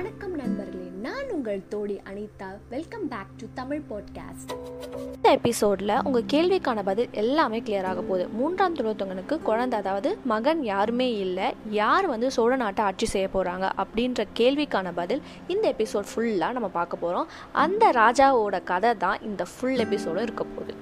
வணக்கம் நண்பர்களே நான் உங்கள் Thodi Anitha. Welcome back to Tamil podcast இந்த எபிசோடில் உங்கள் கேள்விக்கான பதில் எல்லாமே கிளியர் ஆக போகுது. மூன்றாம் துளத்தொங்கனுக்கு குழந்தை அதாவது மகன் யாருமே இல்லை யார் வந்து சோழ நாட்டை ஆட்சி செய்ய போகிறாங்க அப்படின்ற கேள்விக்கான பதில் இந்த எபிசோட் ஃபுல்லாக நம்ம பார்க்க போகிறோம் அந்த ராஜாவோட கதை தான் இந்த ஃபுல் எபிசோடும் இருக்க போகுது.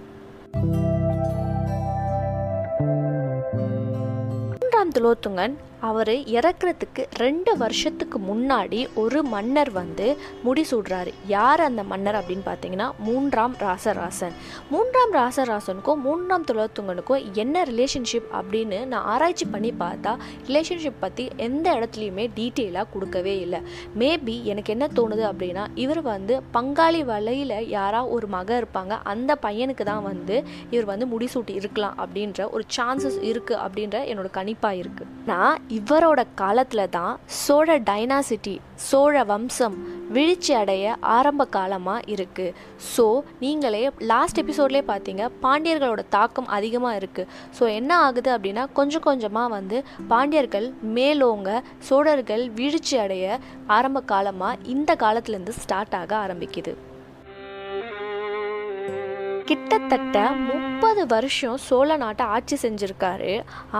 மூன்றாம் துலோத்துங்கன் அவர் இறக்குறதுக்கு ரெண்டு வருஷத்துக்கு முன்னாடி ஒரு மன்னர் வந்து முடிசூடுறாரு யார் அந்த மன்னர் அப்படின்னு பார்த்தீங்கன்னா மூன்றாம் ராசராசன். மூன்றாம் ராசராசனுக்கும் மூன்றாம் துளத்துங்கனுக்கும் என்ன ரிலேஷன்ஷிப் அப்படின்னு நான் ஆராய்ச்சி பண்ணி பார்த்தா ரிலேஷன்ஷிப் பற்றி எந்த இடத்துலையுமே டீட்டெயிலாக கொடுக்கவே இல்லை. மேபி எனக்கு என்ன தோணுது அப்படின்னா இவர் வந்து பங்காளி வலையில் யாரா ஒரு மக இருப்பாங்க அந்த பையனுக்கு தான் வந்து இவர் வந்து முடிசூட்டி இருக்கலாம் அப்படின்ற ஒரு சான்சஸ் இருக்குது அப்படின்ற என்னோட கணிப்பாக இருக்குது நான் இவரோட காலத்தில் தான் சோழ டைனாசிட்டி சோழ வம்சம் வீழ்ச்சி அடைய ஆரம்ப காலமாக இருக்குது ஸோ நீங்களே லாஸ்ட் எபிசோட்லேயே பார்த்தீங்க பாண்டியர்களோட தாக்கம் அதிகமாக இருக்குது ஸோ என்ன ஆகுது அப்படின்னா கொஞ்சம் கொஞ்சமாக வந்து பாண்டியர்கள் மேலோங்க சோழர்கள் வீழ்ச்சி அடைய ஆரம்ப காலமாக இந்த காலத்துலேருந்து ஸ்டார்ட் ஆக ஆரம்பிக்குது. கிட்டத்தட்ட முப்பது வருஷம் சோழ நாட்டை ஆட்சி செஞ்சுருக்காரு.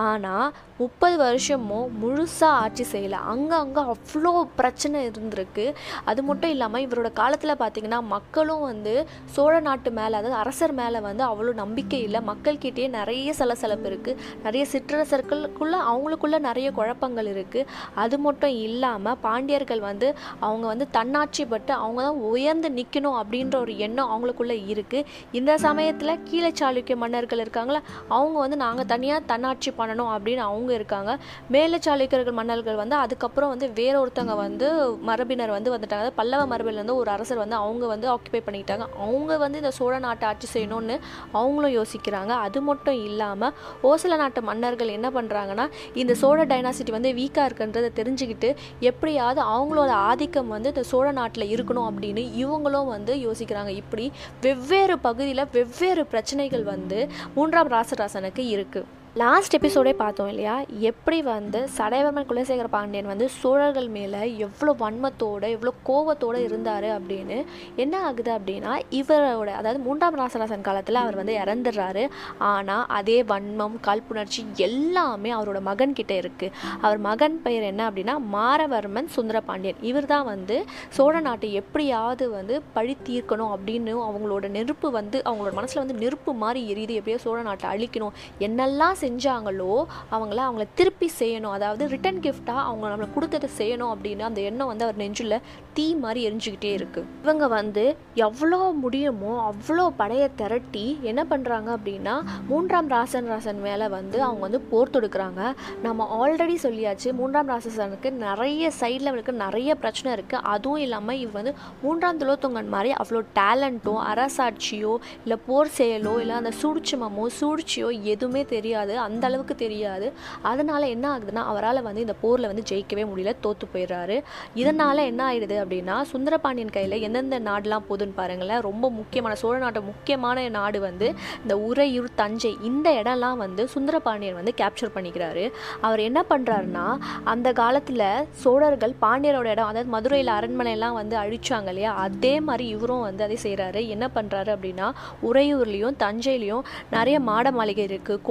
ஆனால் முப்பது வருஷமும் முழுசாக ஆட்சி செய்யலை. அங்கங்கே அவ்வளோ பிரச்சனை இருந்திருக்கு. அது மட்டும் இல்லாமல் இவரோட காலத்தில் பார்த்திங்கன்னா மக்களும் வந்து சோழ நாட்டு மேலே அதாவது அரசர் மேலே வந்து அவ்வளோ நம்பிக்கை இல்லை. மக்கள்கிட்டயே நிறைய சலசலப்பு இருக்குது நிறைய சிற்றரசர்களுக்குள்ளே அவங்களுக்குள்ள நிறைய குழப்பங்கள் இருக்குது அது மட்டும் இல்லாமல் பாண்டியர்கள் வந்து அவங்க வந்து தன்னாட்சி பட்டு அவங்க தான் உயர்ந்து நிற்கணும் அப்படின்ற ஒரு எண்ணம் அவங்களுக்குள்ளே இருக்குது இந்த சமயத்தில் கீழே சாளுக்கிய மன்னர்கள் இருக்காங்களா அவங்க வந்து நாங்கள் தனியாக தன்னாட்சி பண்ணணும் அப்படின்னு அவங்க இருக்காங்க. மேலே சாளுக்கியர்கள் மன்னர்கள் வந்து அதுக்கப்புறம் வந்து வேற ஒருத்தவங்க வந்து மரபினர் வந்து வந்துட்டாங்க. அதாவது பல்லவ மரபிலிருந்து ஒரு அரசர் வந்து அவங்க வந்து ஆக்குபை பண்ணிக்கிட்டாங்க. அவங்க வந்து இந்த சோழ நாட்டை ஆட்சி செய்யணும்னு அவங்களும் யோசிக்கிறாங்க. அது மட்டும் இல்லாமல் ஓசல நாட்டு மன்னர்கள் என்ன பண்ணுறாங்கன்னா இந்த சோழ டைனாசிட்டி வந்து வீக்காக இருக்குன்றதை தெரிஞ்சுக்கிட்டு எப்படியாவது அவங்களோட ஆதிக்கம் வந்து இந்த சோழ நாட்டில் இருக்கணும் அப்படின்னு இவங்களும் வந்து யோசிக்கிறாங்க. இப்படி வெவ்வேறு பகுதியில் வெவ்வேறு பிரச்சனைகள் வந்து மூன்றாம் ராசராசனுக்கு இருக்குது லாஸ்ட் எபிசோடே பார்த்தோம் இல்லையா? எப்படி வந்து சடையவர்மன் குலசேகர பாண்டியன் வந்து சோழர்கள் மேலே எவ்வளோ வன்மத்தோட எவ்வளோ கோவத்தோடு இருந்தார் அப்படின்னு என்ன ஆகுது அப்படின்னா இவரோட அதாவது மூன்றாம் ராசராசன் காலத்தில் அவர் வந்து இறந்துடுறாரு. ஆனால் அதே வன்மம் காழ்ப்புணர்ச்சி எல்லாமே அவரோட மகன்கிட்ட இருக்குது அவர் மகன் பெயர் என்ன அப்படின்னா மாரவர்மன் சுந்தரபாண்டியன். இவர் தான் வந்து சோழ நாட்டை எப்படியாவது வந்து பழி தீர்க்கணும் அப்படின்னு அவங்களோட நெருப்பு வந்து அவங்களோட மனசில் வந்து நெருப்பு மாதிரி எரியுது. எப்படியோ சோழ நாட்டை அழிக்கணும். என்னெல்லாம் செஞ்சாங்களோ அவங்கள அவங்கள திருப்பி செய்யணும். அதாவது ரிட்டன் கிஃப்டாக அவங்க நம்மளை கொடுத்ததை செய்யணும் அப்படின்னு அந்த எண்ணம் வந்து அவர் நெஞ்சில் தீ மாதிரி எரிஞ்சுக்கிட்டே இருக்குது இவங்க வந்து எவ்வளோ முடியுமோ அவ்வளோ படையை திரட்டி என்ன பண்ணுறாங்க அப்படின்னா மூன்றாம் ராசன் ராசன் மேலே வந்து அவங்க வந்து போர் தொடுக்கிறாங்க. நம்ம ஆல்ரெடி சொல்லியாச்சு மூன்றாம் ராசசனுக்கு நிறைய சைடில் அவருக்கு நிறைய பிரச்சனை இருக்குது அதுவும் இல்லாமல் இவ் வந்து மூன்றாம் துளத்தொங்கன் மாதிரி அவ்வளோ டேலண்ட்டோ அரசாட்சியோ இல்லை போர் செயலோ இல்லை அந்த சூழ்ச்சிமமோ சூழ்ச்சியோ எதுவுமே தெரியாது. அந்த அளவுக்கு தெரியாது. அதனால என்ன ஆகுதுன்னா அவரால் வந்து இந்த போரில் வந்து ஜெயிக்கவே முடியல தோத்து போயிடுறாரு. இதனால் என்ன ஆயிடுது அப்படின்னா சுந்தரபாண்டியன் கையில் எந்தெந்த நாடுலாம் போதுன்னு பாருங்களேன் ரொம்ப முக்கியமான சோழ நாட்டு முக்கியமான நாடு வந்து இந்த உறையூர் தஞ்சை இந்த இடம்லாம் வந்து சுந்தரபாண்டியன் வந்து கேப்சர் பண்ணிக்கிறாரு. அவர் என்ன பண்ணுறாருன்னா அந்த காலத்தில் சோழர்கள் பாண்டியரோட இடம் அதாவது மதுரையில் அரண்மனையெல்லாம் வந்து அழிச்சாங்க இல்லையா அதே மாதிரி இவரும் வந்து அதை செய்கிறாரு என்ன பண்ணுறாரு அப்படின்னா உறையூர்லேயும் தஞ்சையிலையும் நிறைய மாட மாளிகை இருக்குது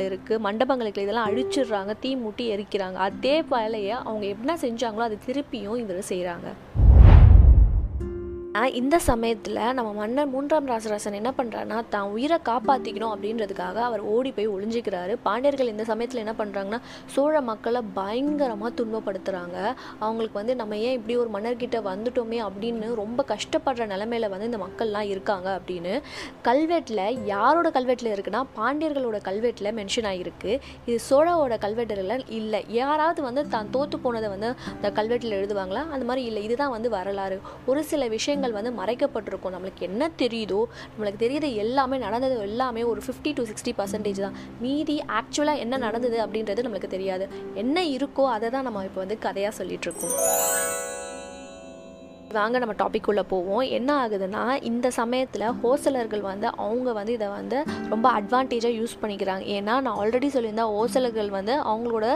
மண்டபங்கள் இருக்குது மண்டபங்களுக்கு இதெல்லாம் அழிச்சிடுறாங்க. தீ மூட்டி எரிக்கிறாங்க. அதே வேலையை அவங்க என்ன செஞ்சாங்களோ அதை திருப்பியும் இவர் செய்கிறாங்க ஆனால் இந்த சமயத்தில் நம்ம மன்னர் மூன்றாம் ராசராசன் என்ன பண்ணுறாருன்னா தான் உயிரை காப்பாற்றிக்கணும் அப்படின்றதுக்காக அவர் ஓடி போய் ஒளிஞ்சிக்கிறாரு. பாண்டியர்கள் இந்த சமயத்தில் என்ன பண்ணுறாங்கன்னா சோழ மக்களை பயங்கரமாக துன்பப்படுத்துகிறாங்க அவங்களுக்கு வந்து நம்ம ஏன் இப்படி ஒரு மன்னர்கிட்ட வந்துட்டோமே அப்படின்னு ரொம்ப கஷ்டப்படுற நிலமையில வந்து இந்த மக்கள்லாம் இருக்காங்க அப்படின்னு. கல்வெட்டில் யாரோட கல்வெட்டில் இருக்குன்னா பாண்டியர்களோட கல்வெட்டில் மென்ஷன் ஆகிருக்கு இது சோழாவோட கல்வெட்டுகளில் இல்லை. யாராவது வந்து தான் தோற்று போனதை வந்து அந்த கல்வெட்டில் எழுதுவாங்களா? அந்த மாதிரி இல்லை. இதுதான் வந்து வரலாறு. ஒரு சில விஷயங்கள் வந்து மறைக்கப்பட்டிருக்கும். நம்மளுக்கு என்ன தெரியுதோ நம்மளுக்கு தெரியுது எல்லாமே நடந்தது எல்லாமே ஒரு ஃபிஃப்டி டு சிக்ஸ்டி பர்சன்டேஜ் தான். மீதி ஆக்சுவலாக என்ன நடந்தது அப்படின்றது நம்மளுக்கு தெரியாது. என்ன இருக்கோ அதை தான் நம்ம இப்போ வந்து கதையாக சொல்லிட்டு இருக்கோம். வாங்க நம்ம டாபிக் உள்ள போவோம். என்ன ஆகுதுன்னா இந்த சமயத்தில் ஹோசலர்கள் வந்து அவங்க வந்து இதை வந்து ரொம்ப அட்வான்டேஜாக யூஸ் பண்ணிக்கிறாங்க. ஏன்னா நான் ஆல்ரெடி சொல்லியிருந்தேன் ஹோசலர்கள் வந்து அவங்களோட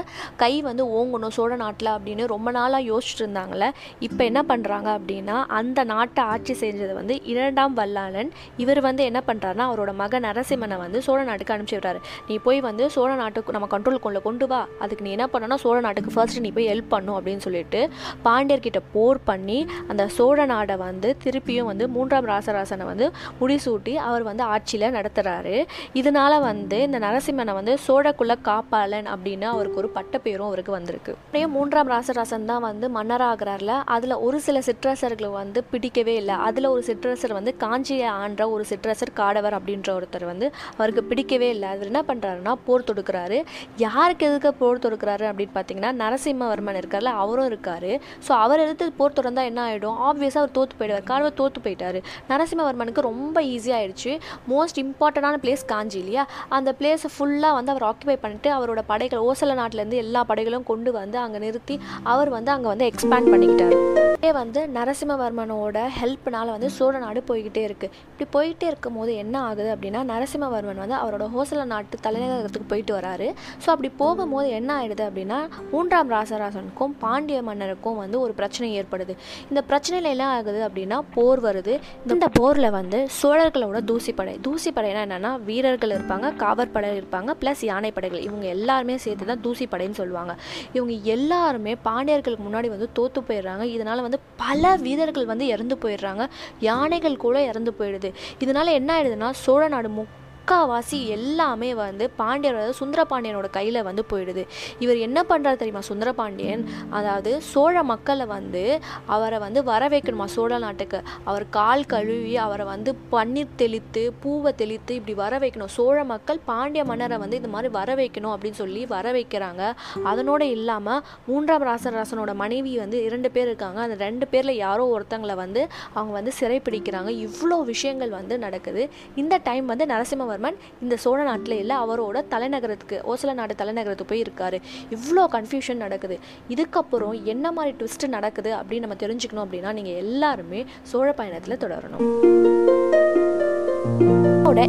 கை வந்து ஓங்கணும் சோழ நாட்டில் அப்படின்னு ரொம்ப நாளாக யோசிச்சுட்டு இருந்தாங்களே இப்போ என்ன பண்ணுறாங்க அப்படின்னா அந்த நாட்டை ஆட்சி செஞ்சது வந்து இரண்டாம் வல்லாளன். இவர் வந்து என்ன பண்ணுறாருன்னா அவரோட மகன் நரசிம்மனை வந்து சோழ நாட்டுக்கு அனுப்பிச்சி விடுறாரு. நீ போய் வந்து சோழ நாட்டுக்கு நம்ம கண்ட்ரோலுக்குள்ள கொண்டு வா. அதுக்கு நீ என்ன பண்ணனா சோழ நாட்டுக்கு ஃபர்ஸ்ட் நீ போய் ஹெல்ப் பண்ணும் அப்படின்னு சொல்லிட்டு பாண்டியர்கிட்ட போர் பண்ணி அந்த சோழ நாடை வந்து திருப்பியும் வந்து மூன்றாம் ராசராசனை வந்து முடிசூட்டி அவர் வந்து ஆட்சியில் நடத்துகிறாரு இதனால வந்து இந்த நரசிம்மனை வந்து சோழக்குள்ள காப்பாளன் அப்படின்னு அவருக்கு ஒரு பட்டப்பேரும் அவருக்கு வந்திருக்கு. அப்படியே மூன்றாம் ராசராசன் தான் வந்து மன்னராகிறார்ல அதில் ஒரு சில சிற்றரசர்களை வந்து பிடிக்கவே இல்லை. அதில் ஒரு சிற்றரசர் வந்து காஞ்சியை ஆண்ட ஒரு சிற்றரசர் காடவர் அப்படின்ற ஒருத்தர் வந்து அவருக்கு பிடிக்கவே இல்லை. அவர் என்ன பண்ணுறாருன்னா போர் தொடுக்கிறாரு. யாருக்கு எதுக்கு போர் தொடுக்கிறாரு அப்படின்னு பார்த்தீங்கன்னா நரசிம்மவர்மன் இருக்கார்ல அவரும் இருக்காரு. ஸோ அவர் எடுத்து போர் தொடர்ந்தால் என்ன ஆகிடும் ஆப்வியஸாக அவர் தோற்று போயிடுவார். காடவர் தோற்று போயிட்டாரு. நரசிம்மவர்மனுக்கு ரொம்ப ஈஸியாகிடுச்சு மோஸ்ட் இம்பார்ட்டண்டான பிளேஸ் காஞ்சி இல்லையா? அந்த பிளேஸை ஃபுல்லாக வந்து அவர் ஆக்குபை பண்ணிட்டு அவரோட படைகள் ஓசல நாட்டிலேருந்து எல்லா படைகளும் கொண்டு வந்து அங்கே நிறுத்தி அவர் வந்து அங்கே வந்து எக்ஸ்பேண்ட் பண்ணிக்கிட்டார். இதே வந்து நரசிம்மவர்மனோட ஹெல்ப்னால வந்து சோழ நாடு போய்கிட்டே இருக்கு. இப்படி போயிட்டே இருக்கும் போது என்ன ஆகுது அப்படின்னா நரசிம்மவர்மன் வந்து அவரோட ஹோசல நாட்டு தலைநகரத்துக்கு போயிட்டு வராரு. ஸோ அப்படி போகும்போது என்ன ஆயிடுது அப்படின்னா மூன்றாம் ராசராசனுக்கும் பாண்டிய மன்னருக்கும் வந்து ஒரு பிரச்சனை ஏற்படுது. இந்த பிரச்சனை பிரச்சனையில என்ன ஆகுது அப்படின்னா போர் வருது. இந்த போரில் வந்து சோழர்களோட தூசிப்படை. தூசிப்படைனா என்னென்னா வீரர்கள் இருப்பாங்க காவற்படை இருப்பாங்க ப்ளஸ் யானைப்படைகள். இவங்க எல்லாருமே சேர்த்து தான் தூசிப்படைன்னு சொல்லுவாங்க. இவங்க எல்லாருமே பாண்டியர்களுக்கு முன்னாடி வந்து தோற்று போயிடுறாங்க. இதனால் வந்து பல வீரர்கள் வந்து இறந்து போயிடுறாங்க. யானைகள் கூட இறந்து போயிடுது. இதனால என்ன ஆயிடுதுன்னா சோழ நாடு முக்காவாசி எல்லாமே வந்து பாண்டியர் அதாவது சுந்தரபாண்டியனோட கையில் வந்து போயிடுது. இவர் என்ன பண்ணுறாரு தெரியுமா சுந்தரபாண்டியன் அதாவது சோழ மக்களை வந்து அவரை வந்து வர வைக்கணுமா சோழ நாட்டுக்கு? அவர் கால் கழுவி அவரை வந்து பன்னீர் தெளித்து பூவை தெளித்து இப்படி வர வைக்கணும் சோழ மக்கள் பாண்டிய மன்னரை வந்து இந்த மாதிரி வர வைக்கணும் அப்படின்னு சொல்லி வர வைக்கிறாங்க அதனோட இல்லாமல் மூன்றாம் ராசராசனோட மனைவி வந்து இரண்டு பேர் இருக்காங்க. அந்த ரெண்டு பேரில் யாரோ ஒருத்தங்களை வந்து அவங்க வந்து சிறைப்பிடிக்கிறாங்க. இவ்வளோ விஷயங்கள் வந்து நடக்குது. இந்த டைம் வந்து நரசிம்மவர்மன் இந்த சோழ நாட்டில் இல்லை அவரோட தலைநகரத்துக்கு ஓசல நாடு தலைநகரத்துக்கு போய் இருக்காரு. இவ்வளோ கன்ஃபியூஷன் நடக்குது. இதுக்கப்புறம் என்ன மாதிரி ட்விஸ்ட் நடக்குது அப்படின்னு நம்ம தெரிஞ்சுக்கணும் அப்படின்னா நீங்கள் எல்லாருமே சோழ பயணத்தில் தொடரணும்.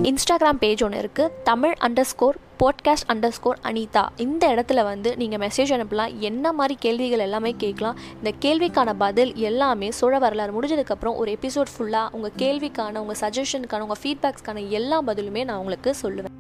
இன்ஸ்டாகிராம் பேஜ் ஒன்று இருக்குது Tamil underscore podcast underscore Anitha. இந்த இடத்துல வந்து நீங்கள் மெசேஜ் அனுப்பலாம். என்ன மாதிரி கேள்விகள் எல்லாமே கேட்கலாம். இந்த கேள்விக்கான பதில் எல்லாமே சோழ வரலாறு முடிஞ்சதுக்கப்புறம் ஒரு எபிசோட் ஃபுல்லாக உங்கள் கேள்விக்கான உங்கள் சஜஷனுக்கான உங்கள் ஃபீட்பேக்ஸ்க்கான எல்லா பதிலுமே நான் உங்களுக்கு சொல்லுவேன்.